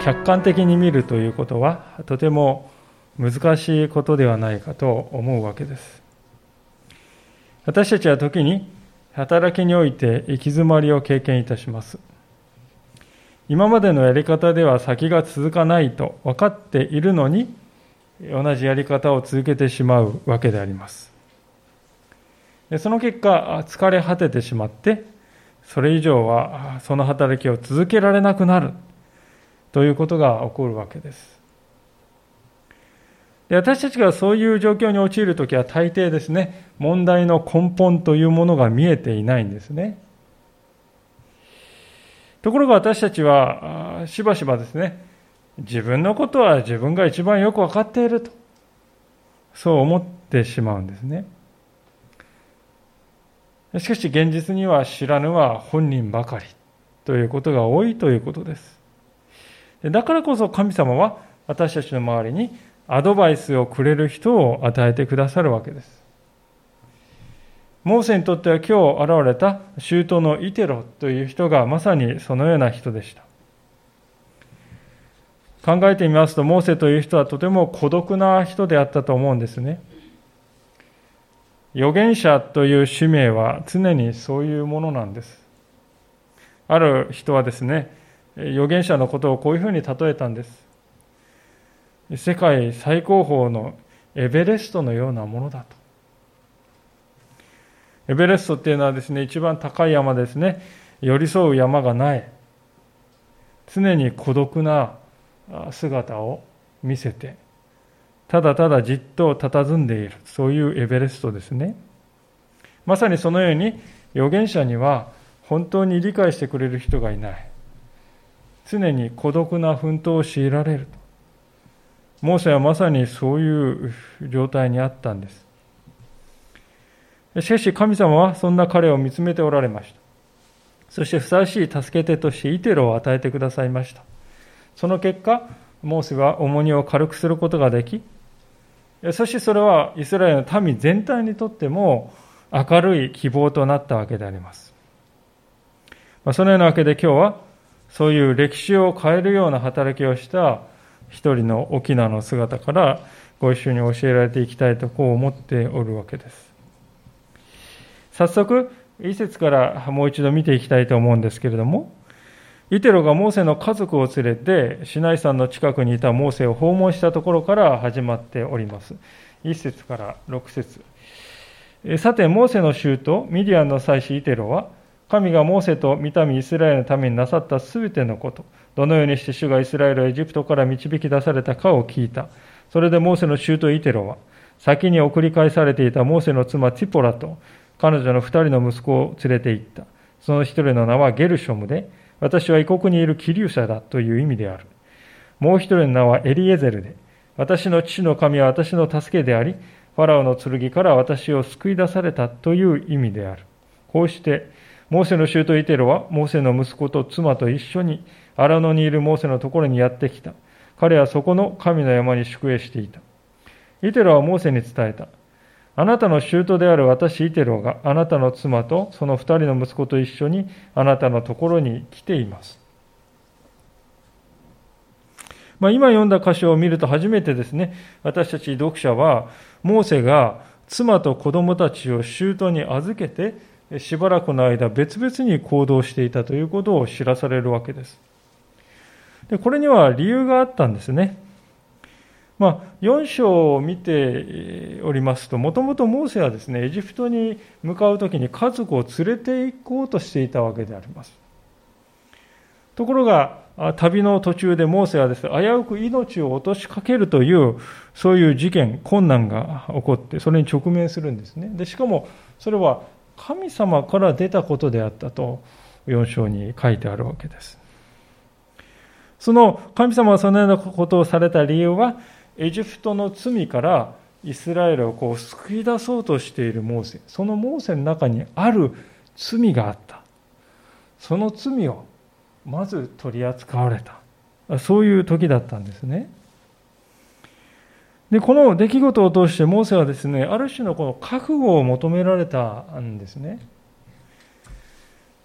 客観的に見るということはとても難しいことではないかと思うわけです。私たちは時に働きにおいて行き詰まりを経験いたします。今までのやり方では先が続かないと分かっているのに同じやり方を続けてしまうわけであります。その結果疲れ果ててしまってそれ以上はその働きを続けられなくなる。ということが起こるわけです。で私たちがそういう状況に陥るときは大抵ですね問題の根本というものが見えていないんですね。ところが私たちはしばしばですね自分のことは自分が一番よく分かっているとそう思ってしまうんですね。しかし現実には知らぬは本人ばかりということが多いということです。だからこそ神様は私たちの周りにアドバイスをくれる人を与えてくださるわけです。モーセにとっては今日現れた周到のイテロという人がまさにそのような人でした。考えてみますと、モーセという人はとても孤独な人であったと思うんですね。預言者という使命は常にそういうものなんです。ある人はですね、預言者のことをこういうふうに例えたんです。世界最高峰のエベレストのようなものだと。エベレストっていうのはですね、一番高い山ですね。寄り添う山がない。常に孤独な姿を見せてただただじっと佇んでいる、そういうエベレストですね。まさにそのように、預言者には本当に理解してくれる人がいない。常に孤独な奮闘を強いられる。モーセはまさにそういう状態にあったんです。しかし神様はそんな彼を見つめておられました。そしてふさわしい助け手としてイテロを与えてくださいました。その結果、モーセは重荷を軽くすることができ、そしてそれはイスラエルの民全体にとっても明るい希望となったわけであります。そのようなわけで今日はそういう歴史を変えるような働きをした一人の沖縄の姿からご一緒に教えられていきたいとこう思っておるわけです。早速、一節からもう一度見ていきたいと思うんですけれども、イテロがモーセの家族を連れてシナイ山の近くにいたモーセを訪問したところから始まっております。1節から6節さて、モーセの衆とミディアンの祭司イテロは、神がモーセと見た目イスラエルのためになさったすべてのこと、どのようにして主がイスラエルをエジプトから導き出されたかを聞いた。それでモーセの衆とイテロは、先に送り返されていたモーセの妻ティポラと彼女の二人の息子を連れて行った。その一人の名はゲルショムで、私は異国にいる気流者だという意味である。もう一人の名はエリエゼルで、私の父の神は私の助けであり、ファラオの剣から私を救い出されたという意味である。こうして、モーセの舅イテロは、モーセの息子と妻と一緒に、荒野にいるモーセのところにやってきた。彼はそこの神の山に宿営していた。イテロはモーセに伝えた。あなたの舅である私イテロがあなたの妻とその二人の息子と一緒にあなたのところに来ています。まあ、今読んだ箇所を見ると初めてですね、私たち読者は、モーセが妻と子供たちを舅に預けて、しばらくの間別々に行動していたということを知らされるわけです。でこれには理由があったんですね。まあ、4章を見ておりますと、もともとモーセはですね、エジプトに向かうときに家族を連れて行こうとしていたわけであります。ところが、旅の途中でモーセはですね、危うく命を落としかけるという、そういう事件、困難が起こって、それに直面するんですね。で、しかも、それは神様から出たことであったと、4章に書いてあるわけです。その神様がそのようなことをされた理由は、エジプトの罪からイスラエルをこう救い出そうとしているモーセ。そのモーセの中にある罪があった。その罪をまず取り扱われた。そういう時だったんですね。でこの出来事を通してモーセはですねある種のこの覚悟を求められたんですね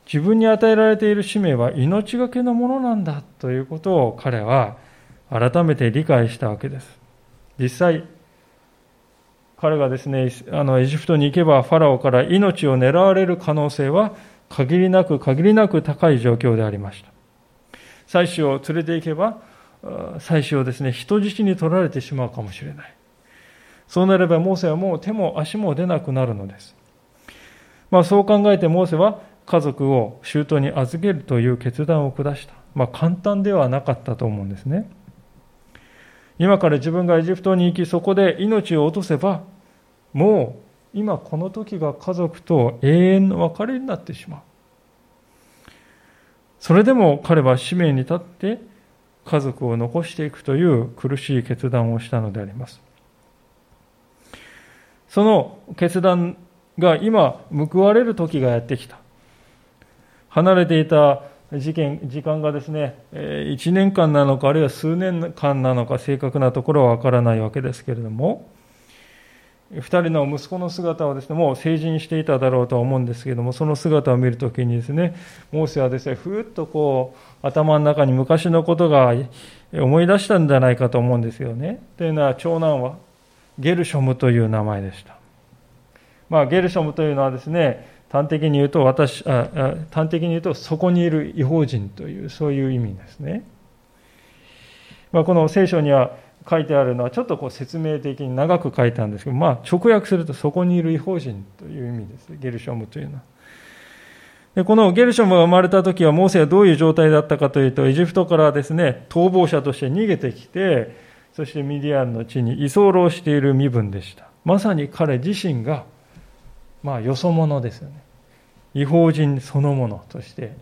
自分に与えられている使命は命がけのものなんだということを彼は改めて理解したわけです。実際、彼がですね、あのエジプトに行けばファラオから命を狙われる可能性は限りなく限りなく高い状況でありました。妻子を連れて行けば、妻子をですね、人質に取られてしまうかもしれない。そうなればモーセはもう手も足も出なくなるのです。まあそう考えてモーセは家族を周到に預けるという決断を下した。まあ簡単ではなかったと思うんですね。今から自分がエジプトに行き、そこで命を落とせば、もう今この時が家族と永遠の別れになってしまう。それでも彼は使命に立って家族を残していくという苦しい決断をしたのであります。その決断が今報われる時がやってきた。離れていた事件、時間がですね、1年間なのか、あるいは数年間なのか、正確なところはわからないわけですけれども、2人の息子の姿をですね、もう成人していただろうとは思うんですけれども、その姿を見るときにですね、モーセはですね、ふーっとこう、頭の中に昔のことが思い出したんじゃないかと思うんですよね。というのは、長男はゲルショムという名前でした。まあ、ゲルショムというのはですね、端的に言うと私あ端的に言うとそこにいる違法人というそういう意味ですね、まあ、この聖書には書いてあるのはちょっとこう説明的に長く書いたんですけど、まあ、直訳するとそこにいる違法人という意味ですゲルショムというのはでこのゲルショムが生まれた時はモーセはどういう状態だったかというとエジプトからですね逃亡者として逃げてきてそしてミディアンの地に居候している身分でしたまさに彼自身がまあ、よそ者ですよね。違法人そのものとして、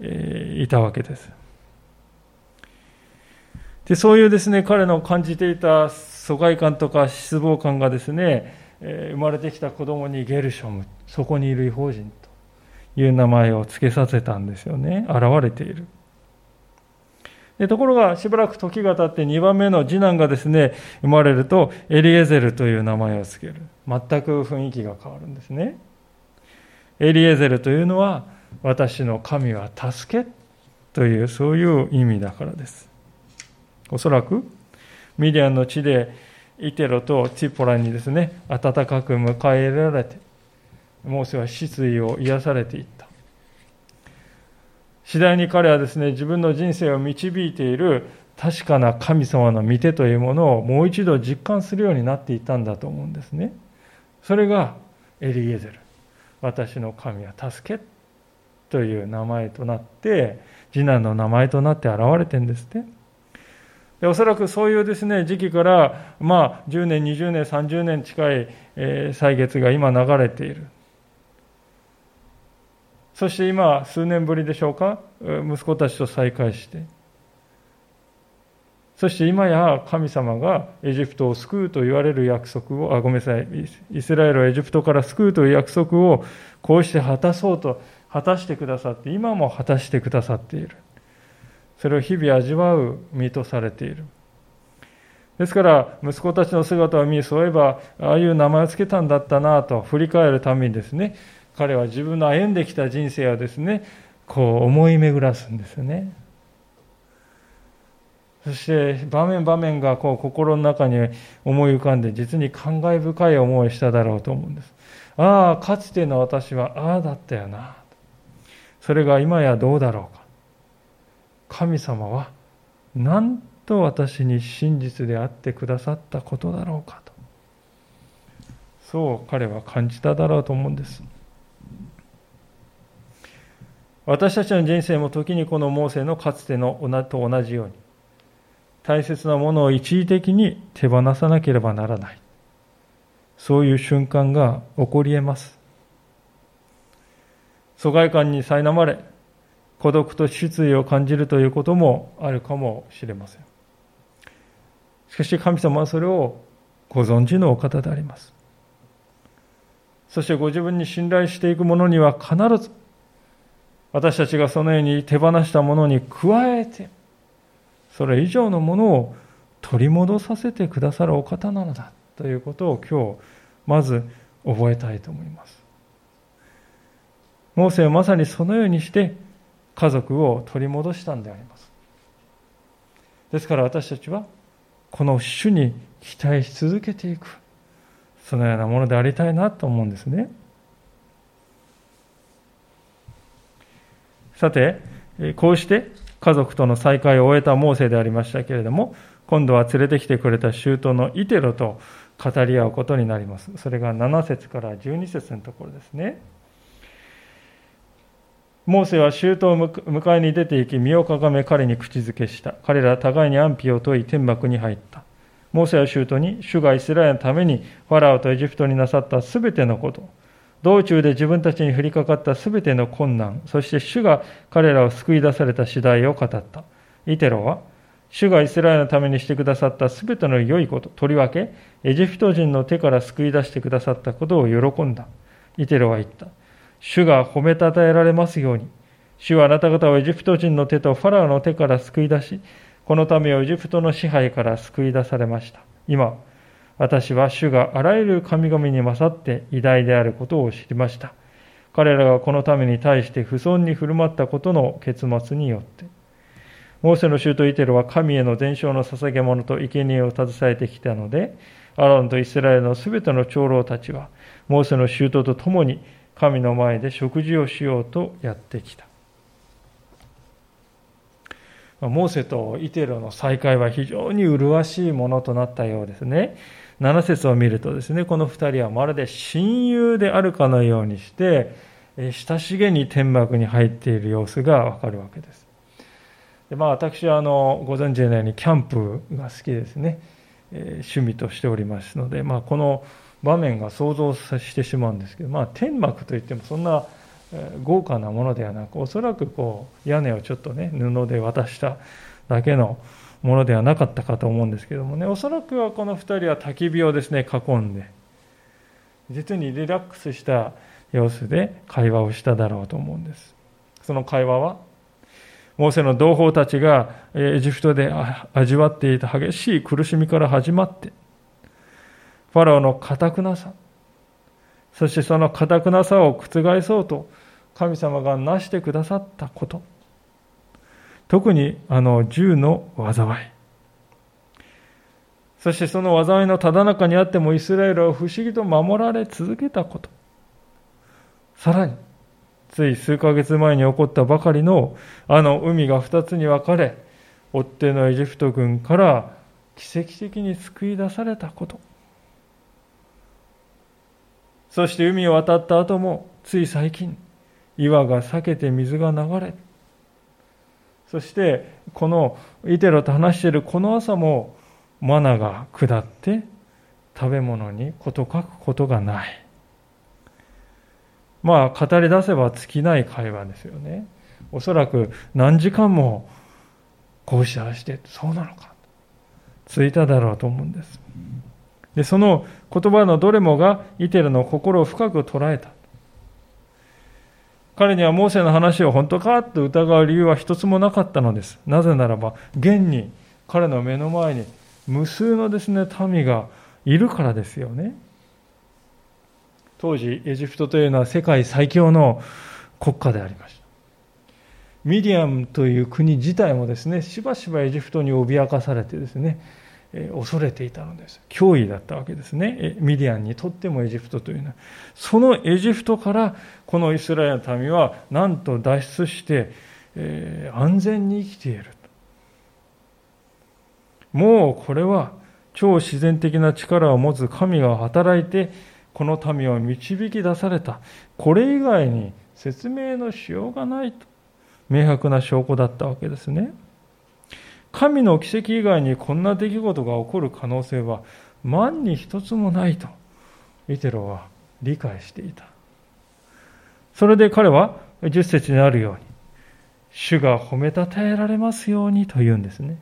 えー、いたわけです。で、そういうですね、彼の感じていた疎外感とか失望感がですね、え、生まれてきた子供にゲルショム、そこにいる違法人という名前を付けさせたんですよね。現れている。でところがしばらく時が経って2番目の次男がですね生まれるとエリエゼルという名前を付ける全く雰囲気が変わるんですねエリエゼルというのは私の神は助けというそういう意味だからですおそらくミディアンの地でイテロとチポラにですね温かく迎え入れられてモーセは失意を癒されていった次第に彼はですね、自分の人生を導いている確かな神様の御手というものをもう一度実感するようになっていたんだと思うんですね。それがエリエゼル。私の神は助けという名前となって、次男の名前となって現れてんですっね。おそらくそういうですね時期から、まあ、10年、20年、30年近い、えー、歳月が今流れている。そして今、数年ぶりでしょうか、息子たちと再会して、そして今や神様がエジプトを救うと言われる約束を、あ、ごめんなさい、イスラエルをエジプトから救うという約束をこうして果たそうと、果たしてくださって、今も果たしてくださっている。それを日々味わう身とされている。ですから、息子たちの姿を見、そういえば、ああいう名前を付けたんだったなと振り返るためにですね、彼は自分の歩んできた人生をですね、こう思い巡らすんですね。そして場面場面がこう心の中に思い浮かんで実に感慨深い思いをしただろうと思うんです。ああ、かつての私はああだったよな。それが今やどうだろうか。神様はなんと私に真実であってくださったことだろうかと。そう彼は感じただろうと思うんです。私たちの人生も時にこのモーセのかつてのと同じように、大切なものを一時的に手放さなければならない。そういう瞬間が起こり得ます。疎外感に苛まれ、孤独と失意を感じるということもあるかもしれません。しかし神様はそれをご存知のお方であります。そしてご自分に信頼していく者には必ず私たちがそのように手放したものに加えて、それ以上のものを取り戻させてくださるお方なのだということを今日、まず覚えたいと思います。モーセはまさにそのようにして家族を取り戻したんであります。ですから私たちはこの主に期待し続けていく、そのようなものでありたいなと思うんですね。さて、こうして家族との再会を終えたモーセでありましたけれども、今度は連れてきてくれた舅のイテロと語り合うことになります。それが7節から12節のところですね。モーセは舅を迎えに出て行き、身をかがめ彼に口づけした。彼ら互いに安否を問い、天幕に入った。モーセは舅に、主がイスラエルのためにファラオとエジプトになさったすべてのこと、道中で自分たちに降りかかったすべての困難、そして主が彼らを救い出された次第を語った。イテロは、主がイスラエルのためにしてくださったすべての良いこと、とりわけ、エジプト人の手から救い出してくださったことを喜んだ。イテロは言った。主が褒めたたえられますように。主はあなた方をエジプト人の手とファラオの手から救い出し、この民をエジプトの支配から救い出されました。今、私は主があらゆる神々に勝って偉大であることを知りました。彼らがこのために対して不尊に振る舞ったことの結末によって。モーセの舅イテルは神への伝承の捧げ物と生贄を携えてきたので、アロンとイスラエルのすべての長老たちは、モーセの舅と共に神の前で食事をしようとやってきた。モーセとイテロの再会は非常に麗しいものとなったようですね。7節を見るとですね、この2人はまるで親友であるかのようにして、親しげに天幕に入っている様子がわかるわけです。でまあ、私はあのご存知のようにキャンプが好きですね、えー、趣味としておりますので、まあ、この場面が想像してしまうんですけど、まあ、天幕といってもそんな豪華なものではなくおそらくこう屋根をちょっとね布で渡しただけのものではなかったかと思うんですけどもねおそらくはこの2人は焚き火をですね囲んで実にリラックスした様子で会話をしただろうと思うんです。その会話はモーセの同胞たちがエジプトで味わっていた激しい苦しみから始まってファラオの堅くなさ。そしてその堅くなさを覆そうと神様がなしてくださったこと。特にあの銃の災い。そしてその災いのただ中にあってもイスラエルは不思議と守られ続けたこと。さらについ数ヶ月前に起こったばかりのあの海が二つに分かれ追っ手のエジプト軍から奇跡的に救い出されたこと。そして海を渡った後もつい最近岩が裂けて水が流れそしてこのイテロと話しているこの朝もマナが下って食べ物に事書くことがない。まあ語り出せば尽きない会話ですよね。おそらく何時間もこうしてああしてそうなのか。ついただろうと思うんです。でその言葉のどれもがイテルの心を深く捉えた彼にはモーセの話を本当かと疑う理由は一つもなかったのです。なぜならば、現に彼の目の前に無数のですね、民がいるからですよね。当時、エジプトというのは世界最強の国家でありました。ミディアンという国自体もですね、しばしばエジプトに脅かされてですね、恐れていたのです。脅威だったわけですね。ミディアンにとってもエジプトというのは。そのエジプトからこのイスラエルの民はなんと脱出して、安全に生きている。もうこれは超自然的な力を持つ神が働いてこの民を導き出された。これ以外に説明のしようがないと。明白な証拠だったわけですね。神の奇跡以外にこんな出来事が起こる可能性は万に一つもないとイテロは理解していた。それで彼は十節にあるように主が褒めたたえられますようにと言うんですね。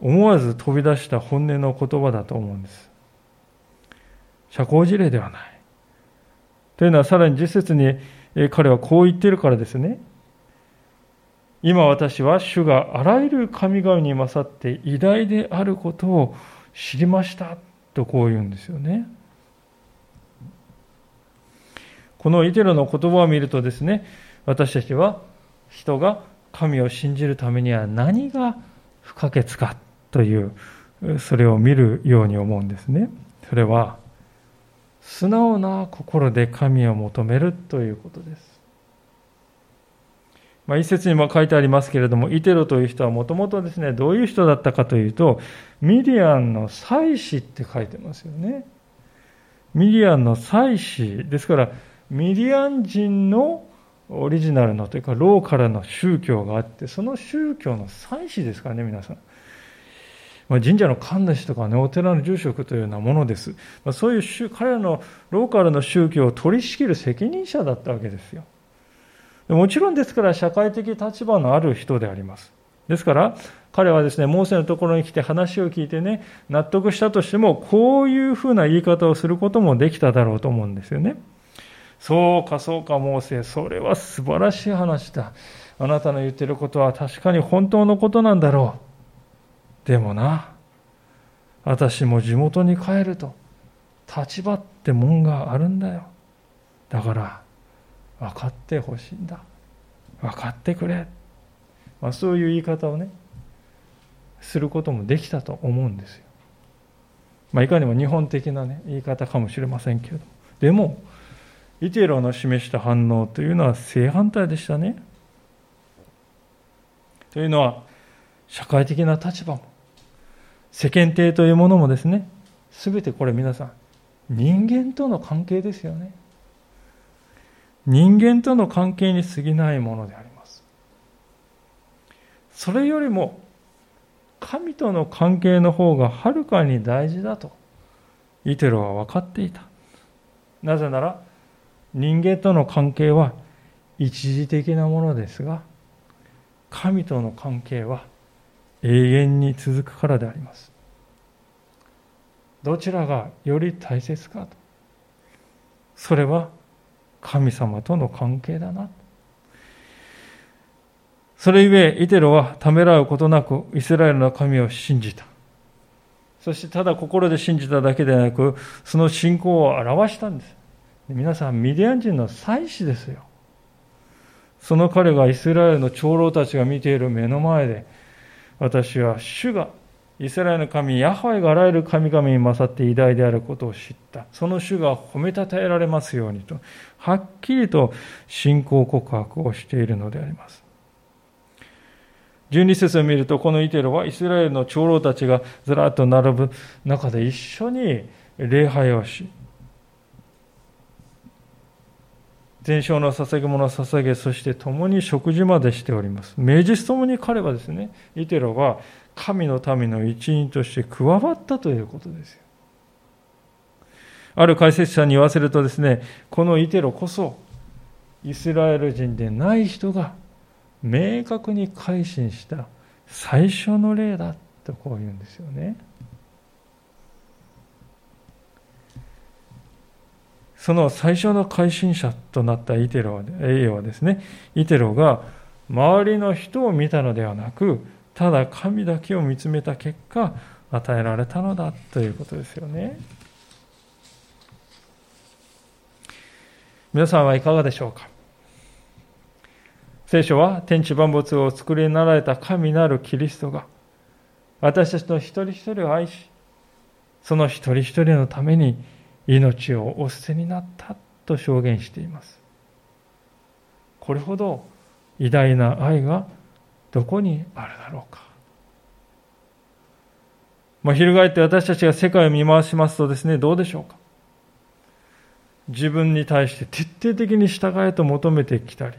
思わず飛び出した本音の言葉だと思うんです。社交辞令ではない。というのはさらに十節に彼はこう言っているからですね。今私は主があらゆる神々に勝って偉大であることを知りましたとこう言うんですよね。このイテロの言葉を見るとですね、私たちは人が神を信じるためには何が不可欠かという、それを見るように思うんですね。それは、素直な心で神を求めるということです。まあ、一節にも書いてありますけれども、イテロという人はもともとですね、どういう人だったかというと、ミディアンの祭司って書いてますよね。ミディアンの祭司。ですから、ミディアン人のオリジナルのというか、ローカルの宗教があって、その宗教の祭司ですからね、皆さん。まあ、神社の神主とかね、お寺の住職というようなものです。まあ、そういう彼らのローカルの宗教を取り仕切る責任者だったわけですよ。もちろんですから社会的立場のある人であります。ですから、彼はですね、モーセのところに来て話を聞いてね、納得したとしても、こういうふうな言い方をすることもできただろうと思うんですよね。そうか、そうか、モーセ、それは素晴らしい話だ。あなたの言ってることは確かに本当のことなんだろう。でもな、私も地元に帰ると、立場ってもんがあるんだよ。だから、分かってほしいんだ。分かってくれ、まあ、そういう言い方をねすることもできたと思うんですよ、まあ、いかにも日本的な、ね、言い方かもしれませんけれども。でもイテロの示した反応というのは正反対でしたね。というのは社会的な立場も世間体というものもですね全てこれ皆さん人間との関係ですよね。人間との関係に過ぎないものであります。それよりも神との関係の方がはるかに大事だとイテロは分かっていた。なぜなら人間との関係は一時的なものですが神との関係は永遠に続くからであります。どちらがより大切かと。それは神様との関係だな。それゆえ、イテロはためらうことなくイスラエルの神を信じた。そしてただ心で信じただけでなく、その信仰を表したんです。皆さん、ミディアン人の祭司ですよ。その彼がイスラエルの長老たちが見ている目の前で、私は主がイスラエルの神、ヤハウェがあらゆる神々に勝って偉大であることを知った。その主が褒めたたえられますようにと、はっきりと信仰告白をしているのであります。12節を見ると、このイテロはイスラエルの長老たちがずらっと並ぶ中で一緒に礼拝をし、全焼の捧げ物を捧げ、そして共に食事までしております。名実ともに彼はですね、イテロは神の民の一員として加わったということですよ。ある解説者に言わせるとですね、このイテロこそ、イスラエル人でない人が明確に改心した最初の例だとこう言うんですよね。その最初の改心者となったイテロははですね、イテロが周りの人を見たのではなく、ただ神だけを見つめた結果与えられたのだということですよね。皆さんはいかがでしょうか？聖書は天地万物を作りになられた神なるキリストが私たちの一人一人を愛しその一人一人のために命をお捨てになったと証言しています。これほど偉大な愛がどこにあるだろうか。まあ、翻って私たちが世界を見回しますとですね、どうでしょうか。自分に対して徹底的に従えと求めてきたり、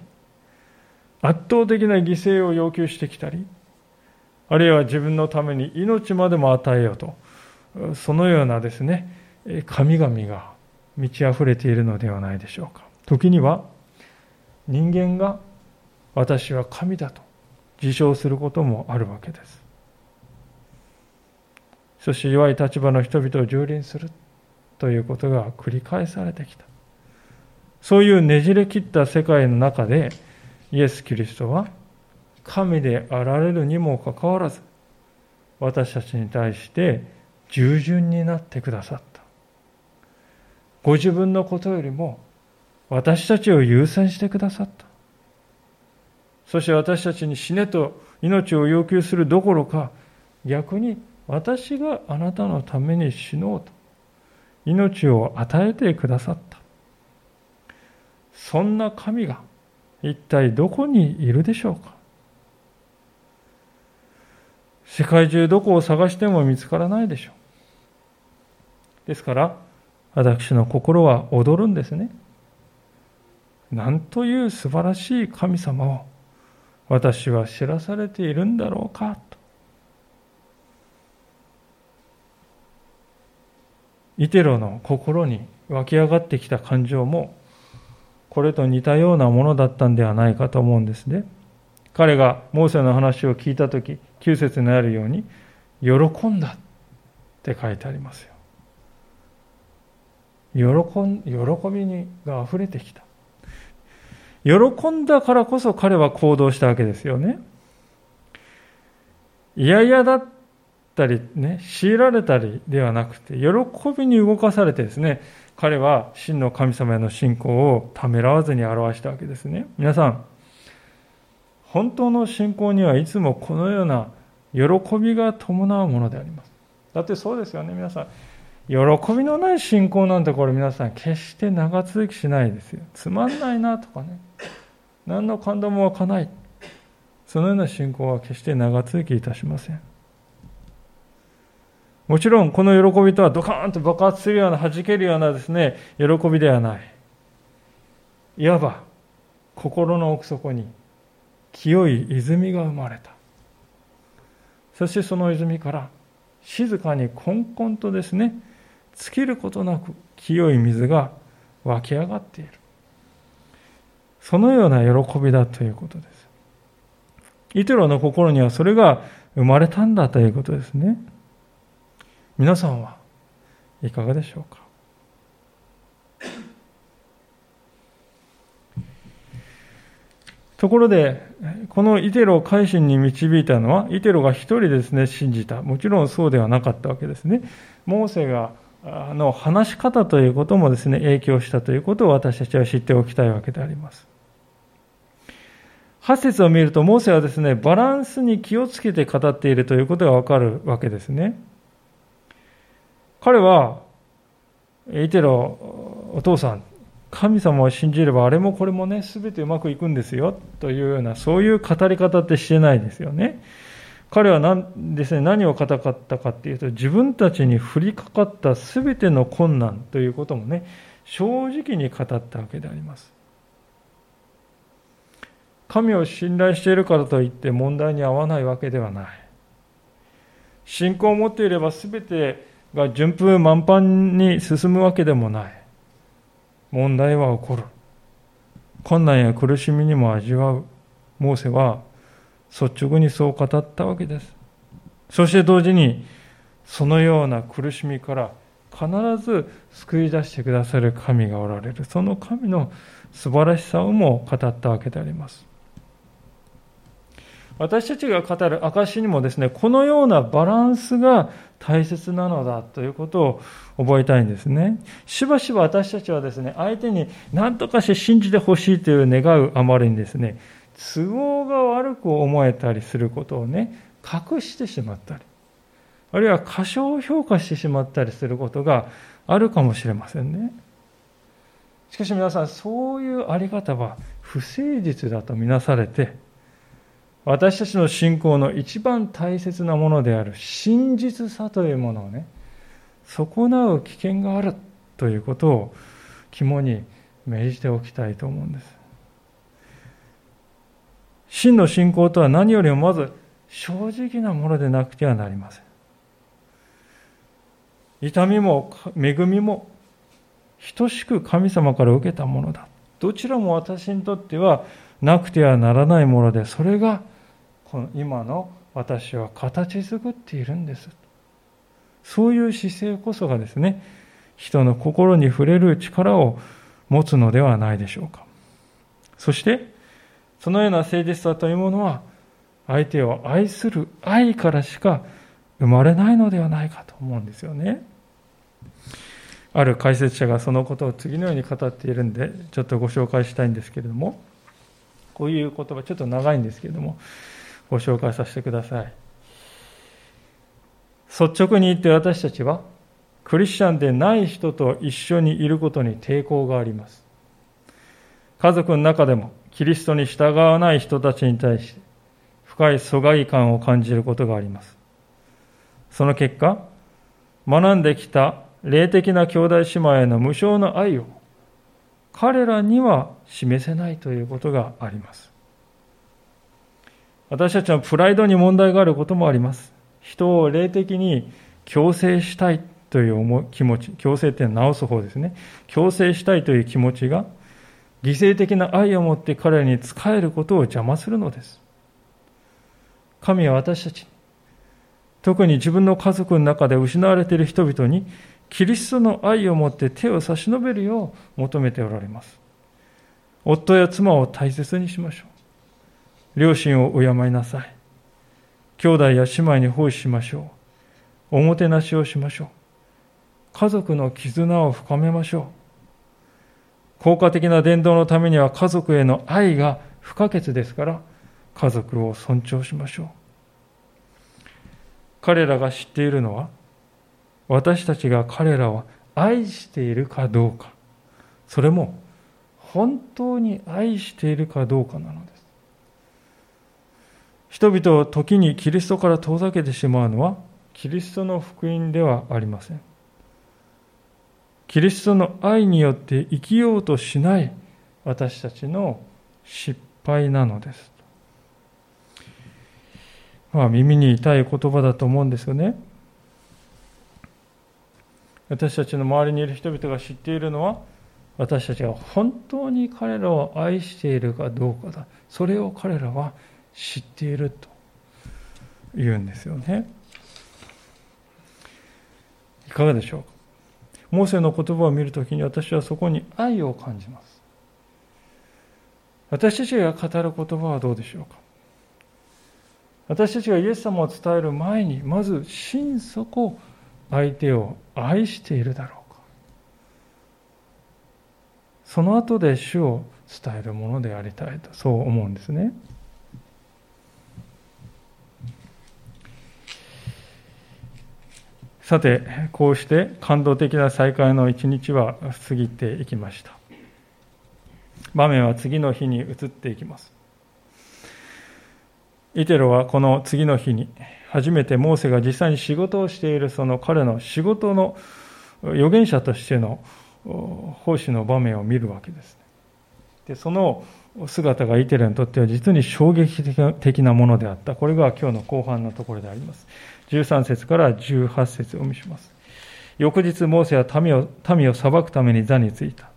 圧倒的な犠牲を要求してきたり、あるいは自分のために命までも与えようと、そのようなですね、神々が満ち溢れているのではないでしょうか。時には人間が私は神だと自称することもあるわけです。そして弱い立場の人々を蹂躙するということが繰り返されてきた。そういうねじれ切った世界の中でイエス・キリストは神であられるにもかかわらず私たちに対して従順になってくださった。ご自分のことよりも私たちを優先してくださった。そして私たちに死ねと命を要求するどころか、逆に私があなたのために死のうと、命を与えてくださった。そんな神が一体どこにいるでしょうか世界中どこを探しても見つからないでしょう。ですから、私の心は踊るんですね。なんという素晴らしい神様を私は知らされているんだろうか？と。イテロの心に湧き上がってきた感情もこれと似たようなものだったんではないかと思うんですね。彼がモーセの話を聞いた時9節にあるように喜んだって書いてありますよ。喜ん喜びにが溢れてきた。喜んだからこそ彼は行動したわけですよね。いやいやだったり、ね、強いられたりではなくて、喜びに動かされてですね、彼は真の神様への信仰をためらわずに表したわけですね。皆さん、本当の信仰にはいつもこのような喜びが伴うものであります。だってそうですよね、皆さん。喜びのない信仰なんてこれ皆さん決して長続きしないですよ。つまんないなとかね。何の感動も湧かない。そのような信仰は決して長続きいたしません。もちろんこの喜びとはドカーンと爆発するような弾けるようなですね、喜びではない。いわば心の奥底に清い泉が生まれた。そしてその泉から静かにこんこんとですね、尽きることなく清い水が湧き上がっている。そのような喜びだということです。イテロの心にはそれが生まれたんだということですね。皆さんはいかがでしょうか？ところで、このイテロを改心に導いたのは、イテロが一人ですね、信じた。もちろんそうではなかったわけですね。モーセがの話し方ということもですね、影響したということを私たちは知っておきたいわけであります。8節を見ると、モーセはですね、バランスに気をつけて語っているということがわかるわけですね。彼は、イテロ、お父さん、神様を信じればあれもこれもね、すべてうまくいくんですよ、というような、そういう語り方ってしてないですよね。彼は何ですね、何を語ったかっていうと、自分たちに降りかかったすべての困難ということもね、正直に語ったわけであります。神を信頼しているからといって問題に合わないわけではない。信仰を持っていれば全てが順風満帆に進むわけでもない。問題は起こる。困難や苦しみにも味わう。モーセは率直にそう語ったわけです。そして同時に、そのような苦しみから必ず救い出してくださる神がおられる。その神の素晴らしさをも語ったわけであります。私たちが語る証にもですね、このようなバランスが大切なのだということを覚えたいんですね。しばしば私たちはですね、相手に何とかして信じてほしいという願うあまりにですね、都合が悪く思えたりすることをね、隠してしまったり、あるいは過小評価してしまったりすることがあるかもしれませんね。しかし皆さん、そういうあり方は不誠実だとみなされて、私たちの信仰の一番大切なものである真実さというものをね、損なう危険があるということを肝に銘じておきたいと思うんです。真の信仰とは何よりもまず正直なものでなくてはなりません。痛みも恵みも等しく神様から受けたものだ。どちらも私にとってはなくてはならないもので、それがこの今の私は形作っているんです。そういう姿勢こそがですね、人の心に触れる力を持つのではないでしょうか。そして、そのような誠実さというものは、相手を愛する愛からしか生まれないのではないかと思うんですよね。ある解説者がそのことを次のように語っているんで、ちょっとご紹介したいんですけれども、こういう言葉、ちょっと長いんですけれども、ご紹介させてください。率直に言って私たちは、クリスチャンでない人と一緒にいることに抵抗があります。家族の中でも、キリストに従わない人たちに対して、深い疎外感を感じることがあります。その結果、学んできた霊的な兄弟姉妹への無償の愛を彼らには示せないということがあります。私たちはプライドに問題があることもあります。人を霊的に強制したいという気持ち、強制って直す方ですね。強制したいという気持ちが、犠牲的な愛を持って彼らに仕えることを邪魔するのです。神は私たち、特に自分の家族の中で失われている人々に、キリストの愛を持って手を差し伸べるよう求めておられます。夫や妻を大切にしましょう。両親を敬いなさい。兄弟や姉妹に奉仕しましょう。おもてなしをしましょう。家族の絆を深めましょう。効果的な伝道のためには家族への愛が不可欠ですから、家族を尊重しましょう。彼らが知っているのは、私たちが彼らを愛しているかどうか、それも本当に愛しているかどうかなのです。人々を時にキリストから遠ざけてしまうのは、キリストの福音ではありません。キリストの愛によって生きようとしない私たちの失敗なのです。まあ、耳に痛い言葉だと思うんですよね。私たちの周りにいる人々が知っているのは、私たちが本当に彼らを愛しているかどうかだ。それを彼らは知っていると言うんですよね。いかがでしょうか？モーセの言葉を見るときに私はそこに愛を感じます。私たちが語る言葉はどうでしょうか？私たちがイエス様を伝える前に、まず心底相手を愛しているだろうか？その後で主を伝えるものでありたいと、そう思うんですね。さて、こうして感動的な再会の一日は過ぎていきました。場面は次の日に移っていきます。イテロはこの次の日に初めてモーセが実際に仕事をしているその彼の仕事の預言者としての奉仕の場面を見るわけです。でその姿がイテレにとっては実に衝撃的なものであった。これが今日の後半のところであります。13節から18節をお見せします。翌日、モーセは民を民を裁くために座についた。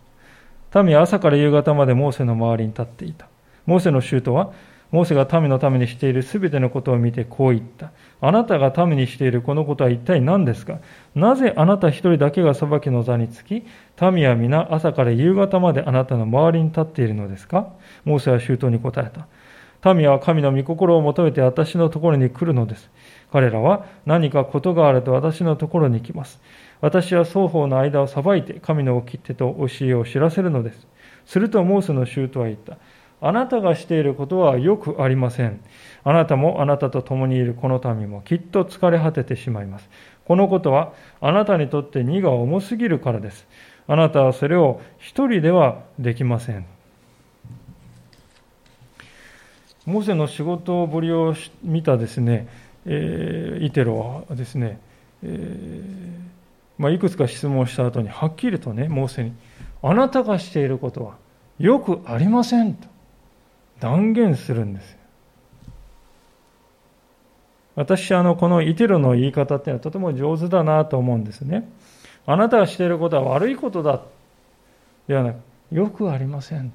民は朝から夕方までモーセの周りに立っていた。モーセの舅は、モーセが民のためにしているすべてのことを見てこう言った。あなたが民にしているこのことは一体何ですか？なぜあなた一人だけが裁きの座につき、民は皆朝から夕方まであなたの周りに立っているのですか？モーセは舅に答えた。民は神の御心を求めて私のところに来るのです。彼らは何かことがあると私のところに来ます。私は双方の間を裁いて神の掟と教えを知らせるのです。するとモーセの舅は言った。あなたがしていることはよくありません。あなたもあなたと共にいるこの民もきっと疲れ果ててしまいます。このことはあなたにとって荷が重すぎるからです。あなたはそれを一人ではできません。モーセの仕事ぶりを見たですね、えー、イテロはですね、えー、まあ、いくつか質問した後にはっきりとね、モーセに、あなたがしていることはよくありませんと断言するんです。私、あの、このイテロの言い方っていうのはとても上手だなと思うんですね。あなたがしていることは悪いことだ。ではなく、よくありません。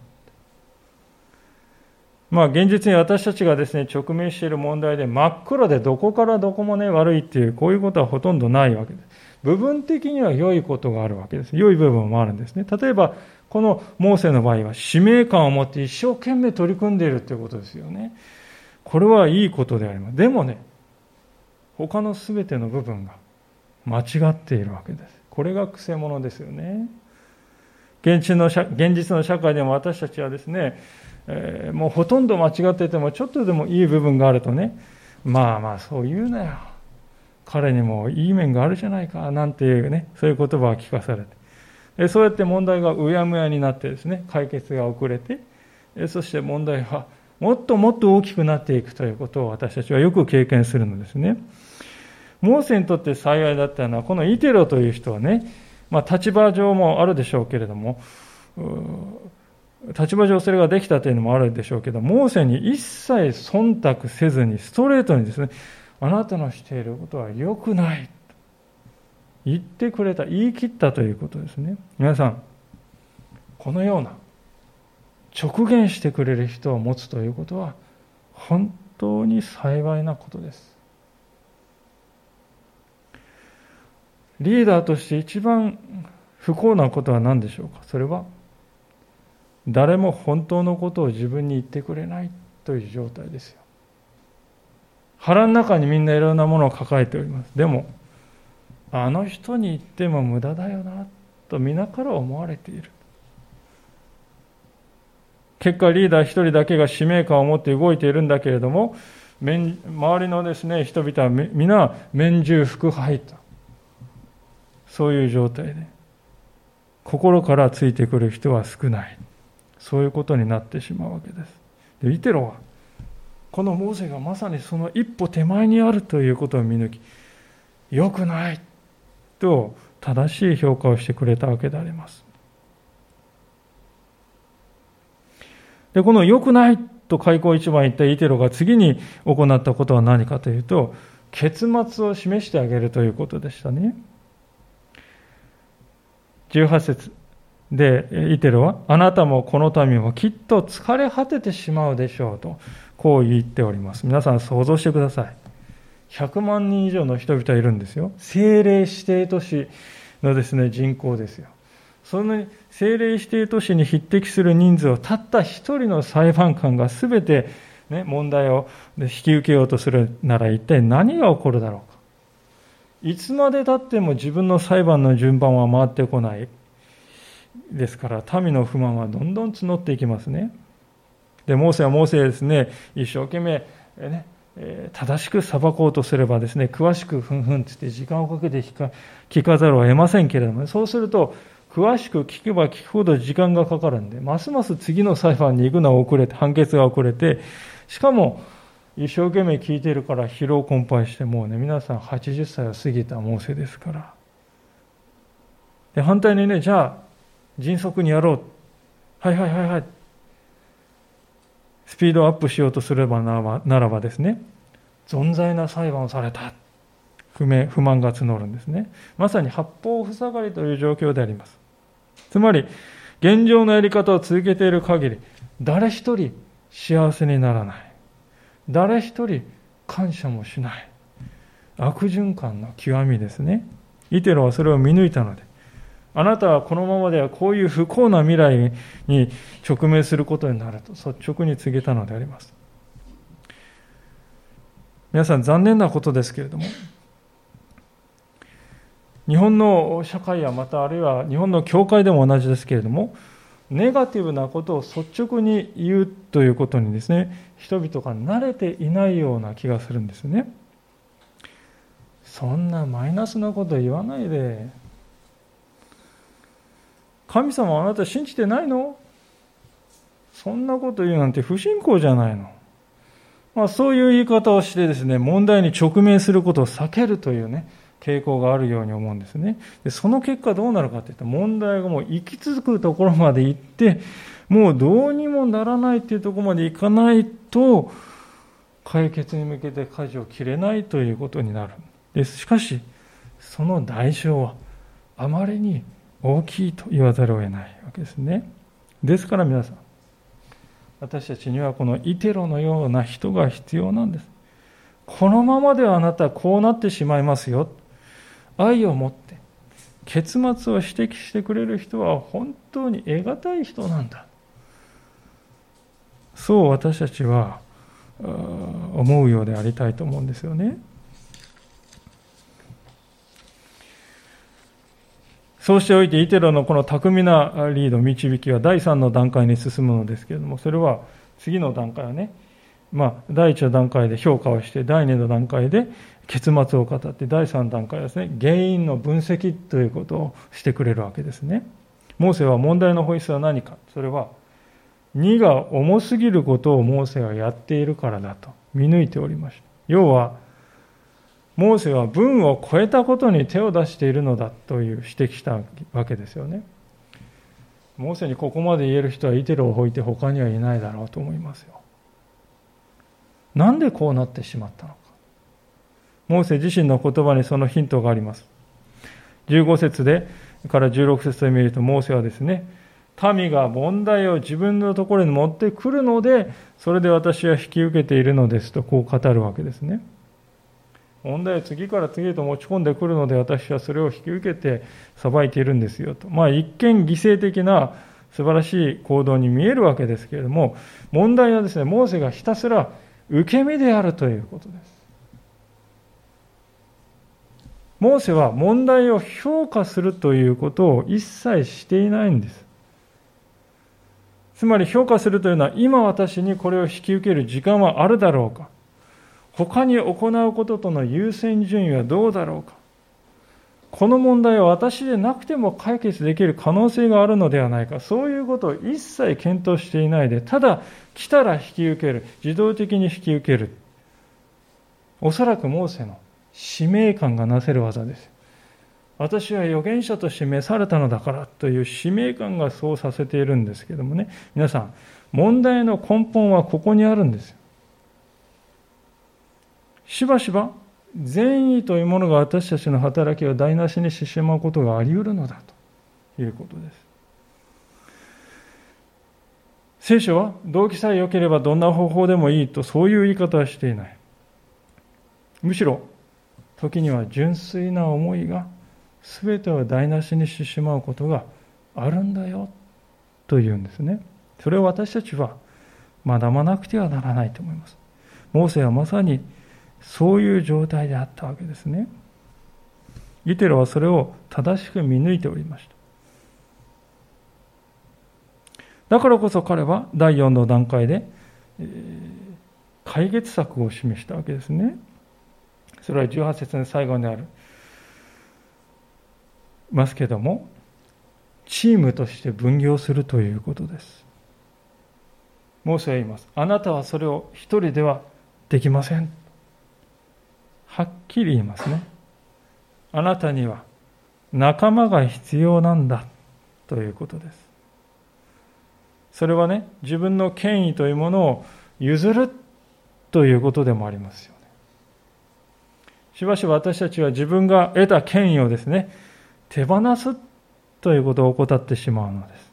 まあ、現実に私たちがですね、直面している問題で真っ黒でどこからどこもね、悪いっていう、こういうことはほとんどないわけです。部分的には良いことがあるわけです。良い部分もあるんですね。例えば、このモーセの場合は使命感を持って一生懸命取り組んでいるということですよね。これはいいことであります。でもね、他の全ての部分が間違っているわけです。これがくせ者ですよね。現実の現実の社会でも私たちはですね、えー、もうほとんど間違っててもちょっとでもいい部分があるとね、まあまあそう言うなよ。彼にもいい面があるじゃないか、なんていうね、そういう言葉を聞かされて。そうやって問題がうやむやになってですね、解決が遅れて、そして問題はもっともっと大きくなっていくということを私たちはよく経験するのですね。モーセにとって幸いだったのは、このイテロという人はね、まあ、立場上もあるでしょうけれども、立場上それができたというのもあるでしょうけど、モーセに一切忖度せずに、ストレートにですね、あなたのしていることは良くない。言ってくれた、言い切ったということですね。皆さん、このような直言してくれる人を持つということは、本当に幸いなことです。リーダーとして一番不幸なことは何でしょうか？それは誰も本当のことを自分に言ってくれないという状態ですよ。腹の中にみんないろんなものを抱えております。でも、あの人に言っても無駄だよなと皆から思われている。結果、リーダー一人だけが使命感を持って動いているんだけれども、周りのですね、人々は皆、面中腹入った。そういう状態で、心からついてくる人は少ない。そういうことになってしまうわけです。で、イテロは、このモーセがまさにその一歩手前にあるということを見抜き、良くないと正しい評価をしてくれたわけであります。で、この良くないと開口一番言ったイテロが次に行ったことは何かというと、結末を示してあげるということでしたね。18節で、イテロは、あなたもこの民もきっと疲れ果ててしまうでしょうと、こう言っております。皆さん想像してください。100万人以上の人々いるんですよ。政令指定都市のですね、人口ですよ。その政令指定都市に匹敵する人数をたった一人の裁判官が全て、ね、問題を引き受けようとするなら一体何が起こるだろうか。いつまでたっても自分の裁判の順番は回ってこない。ですから、民の不満はどんどん募っていきますね。で、モーセはモーセですね、一生懸命、ね、正しく裁こうとすればですね、詳しくふんふんっつって時間をかけて聞か聞かざるを得ませんけれども、そうすると、詳しく聞けば聞くほど時間がかかるんで、ますます次の裁判に行くのは遅れて、判決が遅れて、しかも、一生懸命聞いてるから疲労困憊して、もうね、皆さん80歳を過ぎたモーセですから。で、反対にね、じゃあ、迅速にやろう。はいはいはいはい。スピードアップしようとすればならばならばですね、存在な裁判をされた。不明、不満が募るんですね。まさに八方塞がりという状況であります。つまり、現状のやり方を続けている限り、誰一人幸せにならない。誰一人感謝もしない。悪循環の極みですね。イテロはそれを見抜いたので、あなたはこのままではこういう不幸な未来に直面することになると率直に告げたのであります。皆さん残念なことですけれども、日本の社会やまたあるいは日本の教会でも同じですけれども、ネガティブなことを率直に言うということにですね、人々が慣れていないような気がするんですね。そんなマイナスなこと言わないで。神様あなた信じてないの？そんなこと言うなんて不信仰じゃないの。まあそういう言い方をしてですね、問題に直面することを避けるというね、傾向があるように思うんですね。でその結果どうなるかというと、問題がもう行き着くところまで行って、もうどうにもならないというところまで行かないと、解決に向けて舵を切れないということになる。です。しかし、その代償はあまりに大きいと言わざるを得ないわけですね。ですから皆さん、私たちにはこのイテロのような人が必要なんです。このままではあなたこうなってしまいますよ。愛を持って結末を指摘してくれる人は本当に得難い人なんだそう私たちは思うようでありたいと思うんですよねそうしておいて、イテロのこの巧みなリード、導きは第3の段階に進むのですけれども、それは次の段階はね、まあ、第1の段階で評価をして、第2の段階で結末を語って、第3段階はですね、原因の分析ということをしてくれるわけですね。モーセは問題の本質は何か。それは、荷が重すぎることをモーセがやっているからだと見抜いておりました。要は、モーセは文を超えたことに手を出しているのだという指摘したわけですよね。モーセにここまで言える人はイテロを置いて他にはいないだろうと思いますよ。なんでこうなってしまったのか。モーセ自身の言葉にそのヒントがあります。15節でから16節で見ると、モーセはですね、民が問題を自分のところに持ってくるので、それで私は引き受けているのですとこう語るわけですね。問題を次から次へと持ち込んでくるので私はそれを引き受けて裁いているんですよと。まあ一見犠牲的な素晴らしい行動に見えるわけですけれども、問題はですね、モーセがひたすら受け身であるということです。モーセは問題を評価するということを一切していないんです。つまり評価するというのは、今私にこれを引き受ける時間はあるだろうか。他に行うこととの優先順位はどうだろうか。この問題は私でなくても解決できる可能性があるのではないか。そういうことを一切検討していないで、ただ来たら引き受ける。自動的に引き受ける。おそらくモーセの使命感がなせる技です。私は預言者として召されたのだからという使命感がそうさせているんですけどもね皆さん問題の根本はここにあるんですしばしば善意というものが私たちの働きを台無しにしてしまうことがあり得るのだということです聖書は動機さえ良ければどんな方法でもいいとそういう言い方はしていないむしろ時には純粋な思いが全てを台無しにしてしまうことがあるんだよというんですね。それを私たちは学ばなくてはならないと思います。モーセはまさにそういう状態であったわけですね。イテロはそれを正しく見抜いておりました。だからこそ彼は第4の段階で、えー、解決策を示したわけですね。それは18節の最後にあるますけどもチームとして分業するということですモーセは言いますあなたはそれを一人ではできませんはっきり言いますねあなたには仲間が必要なんだということですそれはね自分の権威というものを譲るということでもありますよねしばしば私たちは自分が得た権威をですね手放すということを怠ってしまうのです。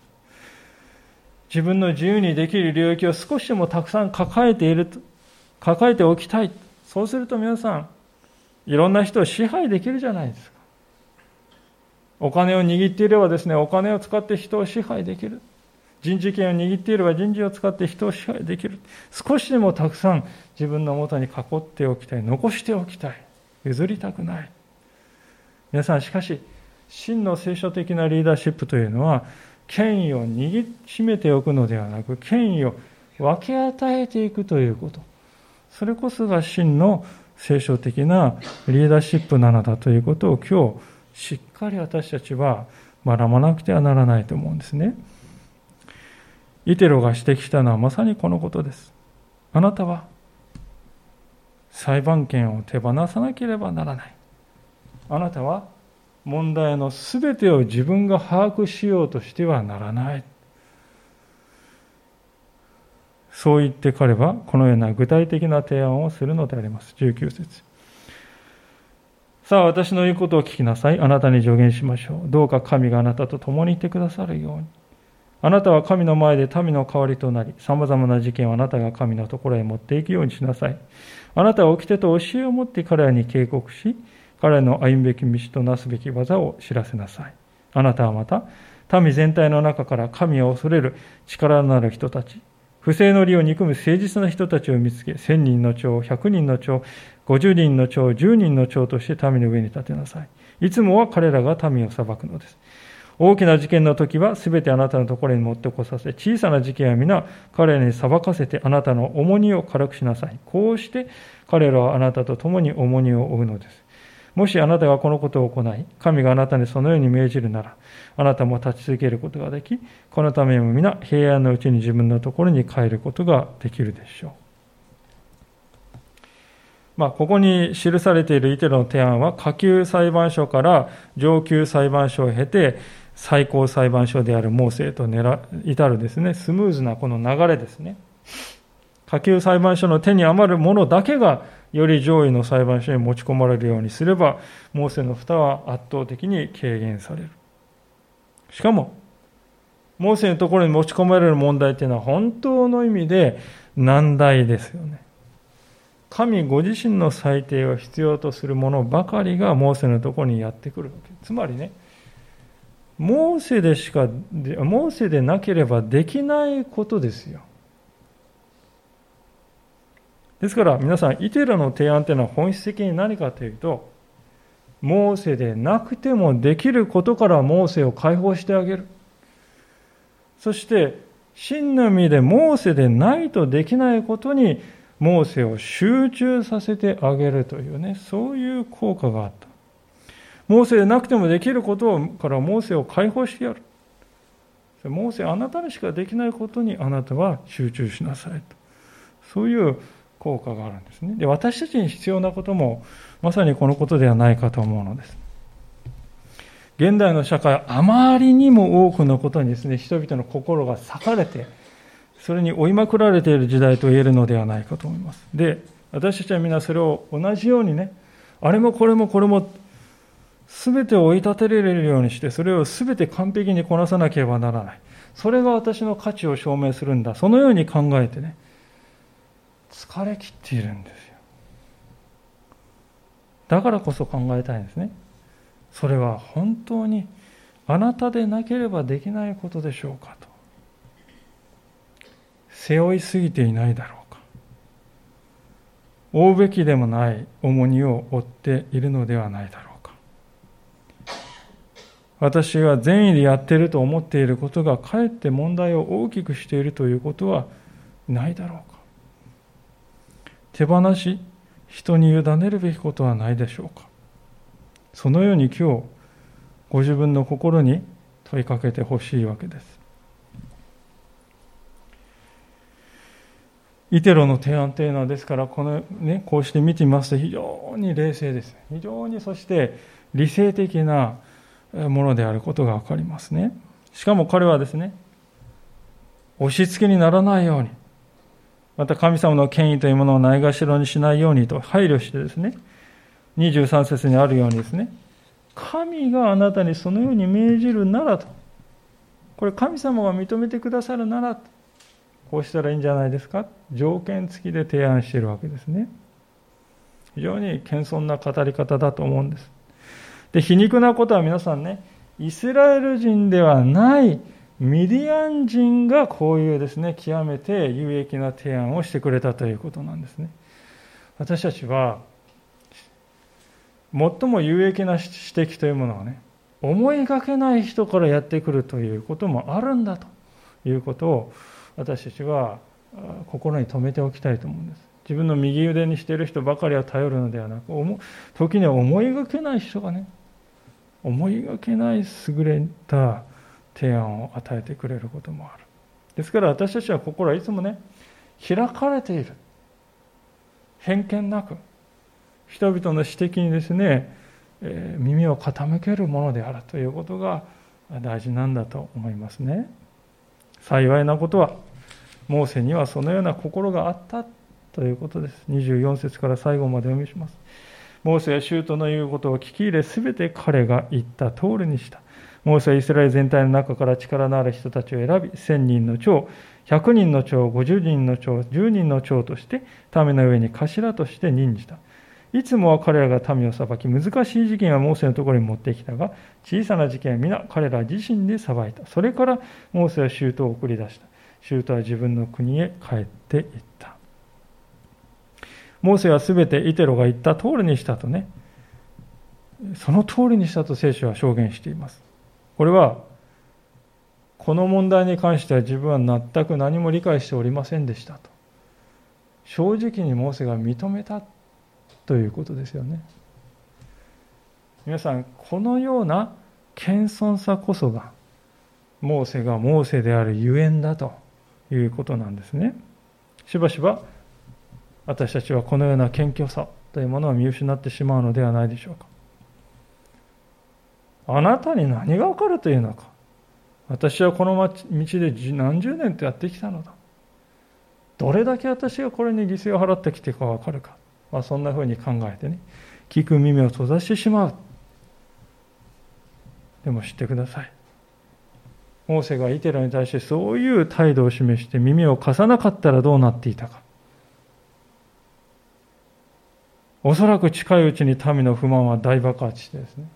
自分の自由にできる領域を少しでもたくさん抱えていると、抱えておきたい。そうすると皆さん、いろんな人を支配できるじゃないですか。お金を握っていればですね、お金を使って人を支配できる。人事権を握っていれば人事を使って人を支配できる。少しでもたくさん自分のもとに囲っておきたい。残しておきたい。譲りたくない。皆さん、しかし、真の聖書的なリーダーシップというのは、権威を握りしめておくのではなく、権威を分け与えていくということ。それこそが真の聖書的なリーダーシップなのだということを今日、しっかり私たちは学ばなくてはならないと思うんですね。イテロが指摘したのはまさにこのことです。あなたは裁判権を手放さなければならない。あなたは問題の全てを自分が把握しようとしてはならない。そう言って彼はこのような具体的な提案をするのであります。19節さあ、私の言うことを聞きなさい。あなたに助言しましょう。どうか神があなたと共にいてくださるように。あなたは神の前で民の代わりとなり、様々な事件をあなたが神のところへ持っていくようにしなさい。あなたは掟と教えを持って彼らに警告し、彼らの歩むべき道となすべき技を知らせなさい。あなたはまた、民全体の中から神を恐れる力のある人たち、不正の利を憎む誠実な人たちを見つけ、1000人の長、100人の長、50人の長、10人の長として民の上に立てなさい。いつもは彼らが民を裁くのです。大きな事件の時は全てあなたのところに持ってこさせ、小さな事件は皆彼らに裁かせてあなたの重荷を軽くしなさい。こうして彼らはあなたと共に重荷を負うのです。もしあなたがこのことを行い、神があなたにそのように命じるなら、あなたも立ち続けることができ、このためも皆平安のうちに自分のところに帰ることができるでしょう。まあ、ここに記されているイテロの提案は、下級裁判所から上級裁判所を経て、最高裁判所であるモーセへと至るですね、スムーズなこの流れですね。下級裁判所の手に余るものだけがより上位の裁判所に持ち込まれるようにすれば、モーセの蓋は圧倒的に軽減される。しかも、モーセのところに持ち込まれる問題というのは本当の意味で難題ですよね。神ご自身の裁定を必要とするものばかりがモーセのところにやってくるわけ。つまりね、モーセでしか、モーセでなければできないことですよ。ですから皆さん、イテラの提案というのは本質的に何かというと、モーセでなくてもできることからモーセを解放してあげる。そして、真の意味でモーセでないとできないことに、モーセを集中させてあげるというね、そういう効果があった。モーセでなくてもできることからモーセを解放してやる。モーセ、あなたにしかできないことにあなたは集中しなさいと。そういう効果があるんですね。で、私たちに必要なことも、まさにこのことではないかと思うのです。現代の社会あまりにも多くのことにですね、人々の心が裂かれて、それに追いまくられている時代と言えるのではないかと思います。で、私たちは皆それを同じようにね、あれもこれもこれも、全てを追い立てられるようにして、それを全て完璧にこなさなければならない。それが私の価値を証明するんだ。そのように考えてね、疲れきっているんですよ。だからこそ考えたいんですね。それは本当にあなたでなければできないことでしょうかと。背負いすぎていないだろうか。負うべきでもない重荷を負っているのではないだろうか。私が善意でやっていると思っていることがかえって問題を大きくしているということはないだろうか。手放し人に委ねるべきことはないでしょうか。そのように今日ご自分の心に問いかけてほしいわけです。イテロの提案というのはですからこの、ね、こうして見てみますと非常に冷静です非常にそして理性的なものであることが分かりますね。しかも彼はですね押し付けにならないようにまた神様の権威というものをないがしろにしないようにと配慮してですね、23節にあるようにですね、神があなたにそのように命じるならと、これ神様が認めてくださるならと、こうしたらいいんじゃないですか条件付きで提案しているわけですね。非常に謙遜な語り方だと思うんです。で、皮肉なことは皆さんね、イスラエル人ではないミディアン人がこういうですね、極めて有益な提案をしてくれたということなんですね。私たちは、最も有益な指摘というものはね、思いがけない人からやってくるということもあるんだということを私たちは心に留めておきたいと思うんです。自分の右腕にしている人ばかりは頼るのではなく、時には思いがけない人がね、思いがけない優れた提案を与えてくれることもある。ですから私たちは心はいつもね開かれている。偏見なく。人々の指摘にですね、えー、耳を傾けるものであるということが大事なんだと思いますね。幸いなことはモーセにはそのような心があったということです。24節から最後までお読みします。モーセは舅の言うことを聞き入れ全て彼が言った通りにした。モーセはイスラエル全体の中から力のある人たちを選び、1000人の長、100人の長、50人の長、10人の長として、民の上に頭として任じた。いつもは彼らが民を裁き、難しい事件はモーセのところに持ってきたが、小さな事件は皆彼ら自身で裁いた。それからモーセは舅を送り出した。舅は自分の国へ帰っていった。モーセはすべてイテロが言った通りにしたとね、その通りにしたと聖書は証言しています。これは、この問題に関しては自分は全く何も理解しておりませんでしたと。正直にモーセが認めたということですよね。皆さん、このような謙遜さこそが、モーセがモーセであるゆえんだということなんですね。しばしば私たちはこのような謙虚さというものを見失ってしまうのではないでしょうか。あなたに何が分かるというのか。私はこの道で何十年とやってきたのだ。どれだけ私がこれに犠牲を払ってきてか分かるか。まあ、そんなふうに考えてね、聞く耳を閉ざしてしまう。でも知ってください。モーセがイテラに対してそういう態度を示して耳を貸さなかったらどうなっていたか。おそらく近いうちに民の不満は大爆発してですね、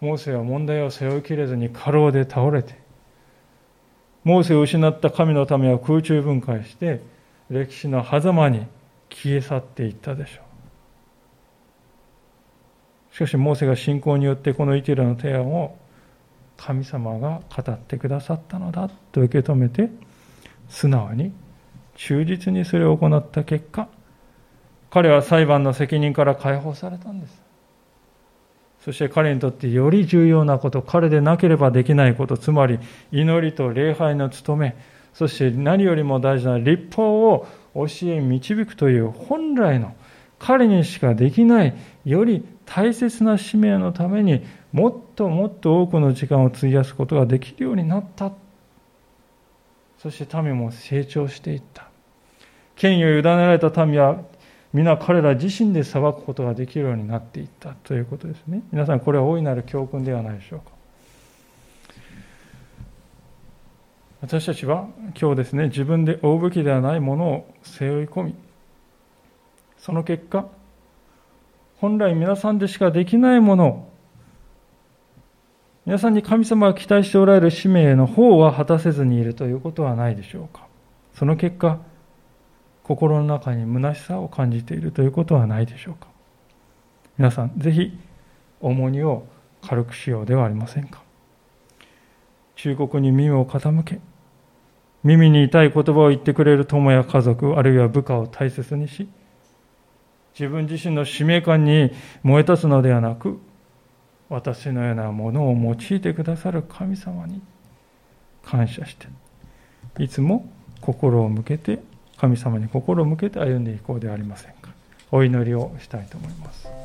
モーセは問題を背負いきれずに過労で倒れて、モーセを失った神のためは空中分解して、歴史の狭間に消え去っていったでしょう。しかし、モーセが信仰によってこのイテラの提案を神様が語ってくださったのだと受け止めて、素直に忠実にそれを行った結果、彼は裁判の責任から解放されたんです。そして彼にとってより重要なこと、彼でなければできないこと、つまり祈りと礼拝の務め、そして何よりも大事な立法を教え導くという本来の彼にしかできないより大切な使命のためにもっともっと多くの時間を費やすことができるようになった。そして民も成長していった。権威を委ねられた民は皆彼ら自身で裁くことができるようになっていった。ということですね。皆さんこれは大いなる教訓ではないでしょうか。私たちは今日ですね自分で追うべきではないものを背負い込みその結果本来皆さんでしかできないものを皆さんに神様が期待しておられる使命の方は果たせずにいるということはないでしょうか。その結果心の中に虚しさを感じているということはないでしょうか？皆さんぜひ重荷を軽くしようではありませんか？忠告に耳を傾け耳に痛い言葉を言ってくれる友や家族あるいは部下を大切にし自分自身の使命感に燃え立つのではなく私のようなものを用いてくださる神様に感謝していつも心を向けて神様に心を向けて歩んでいこうではありませんか。お祈りをしたいと思います。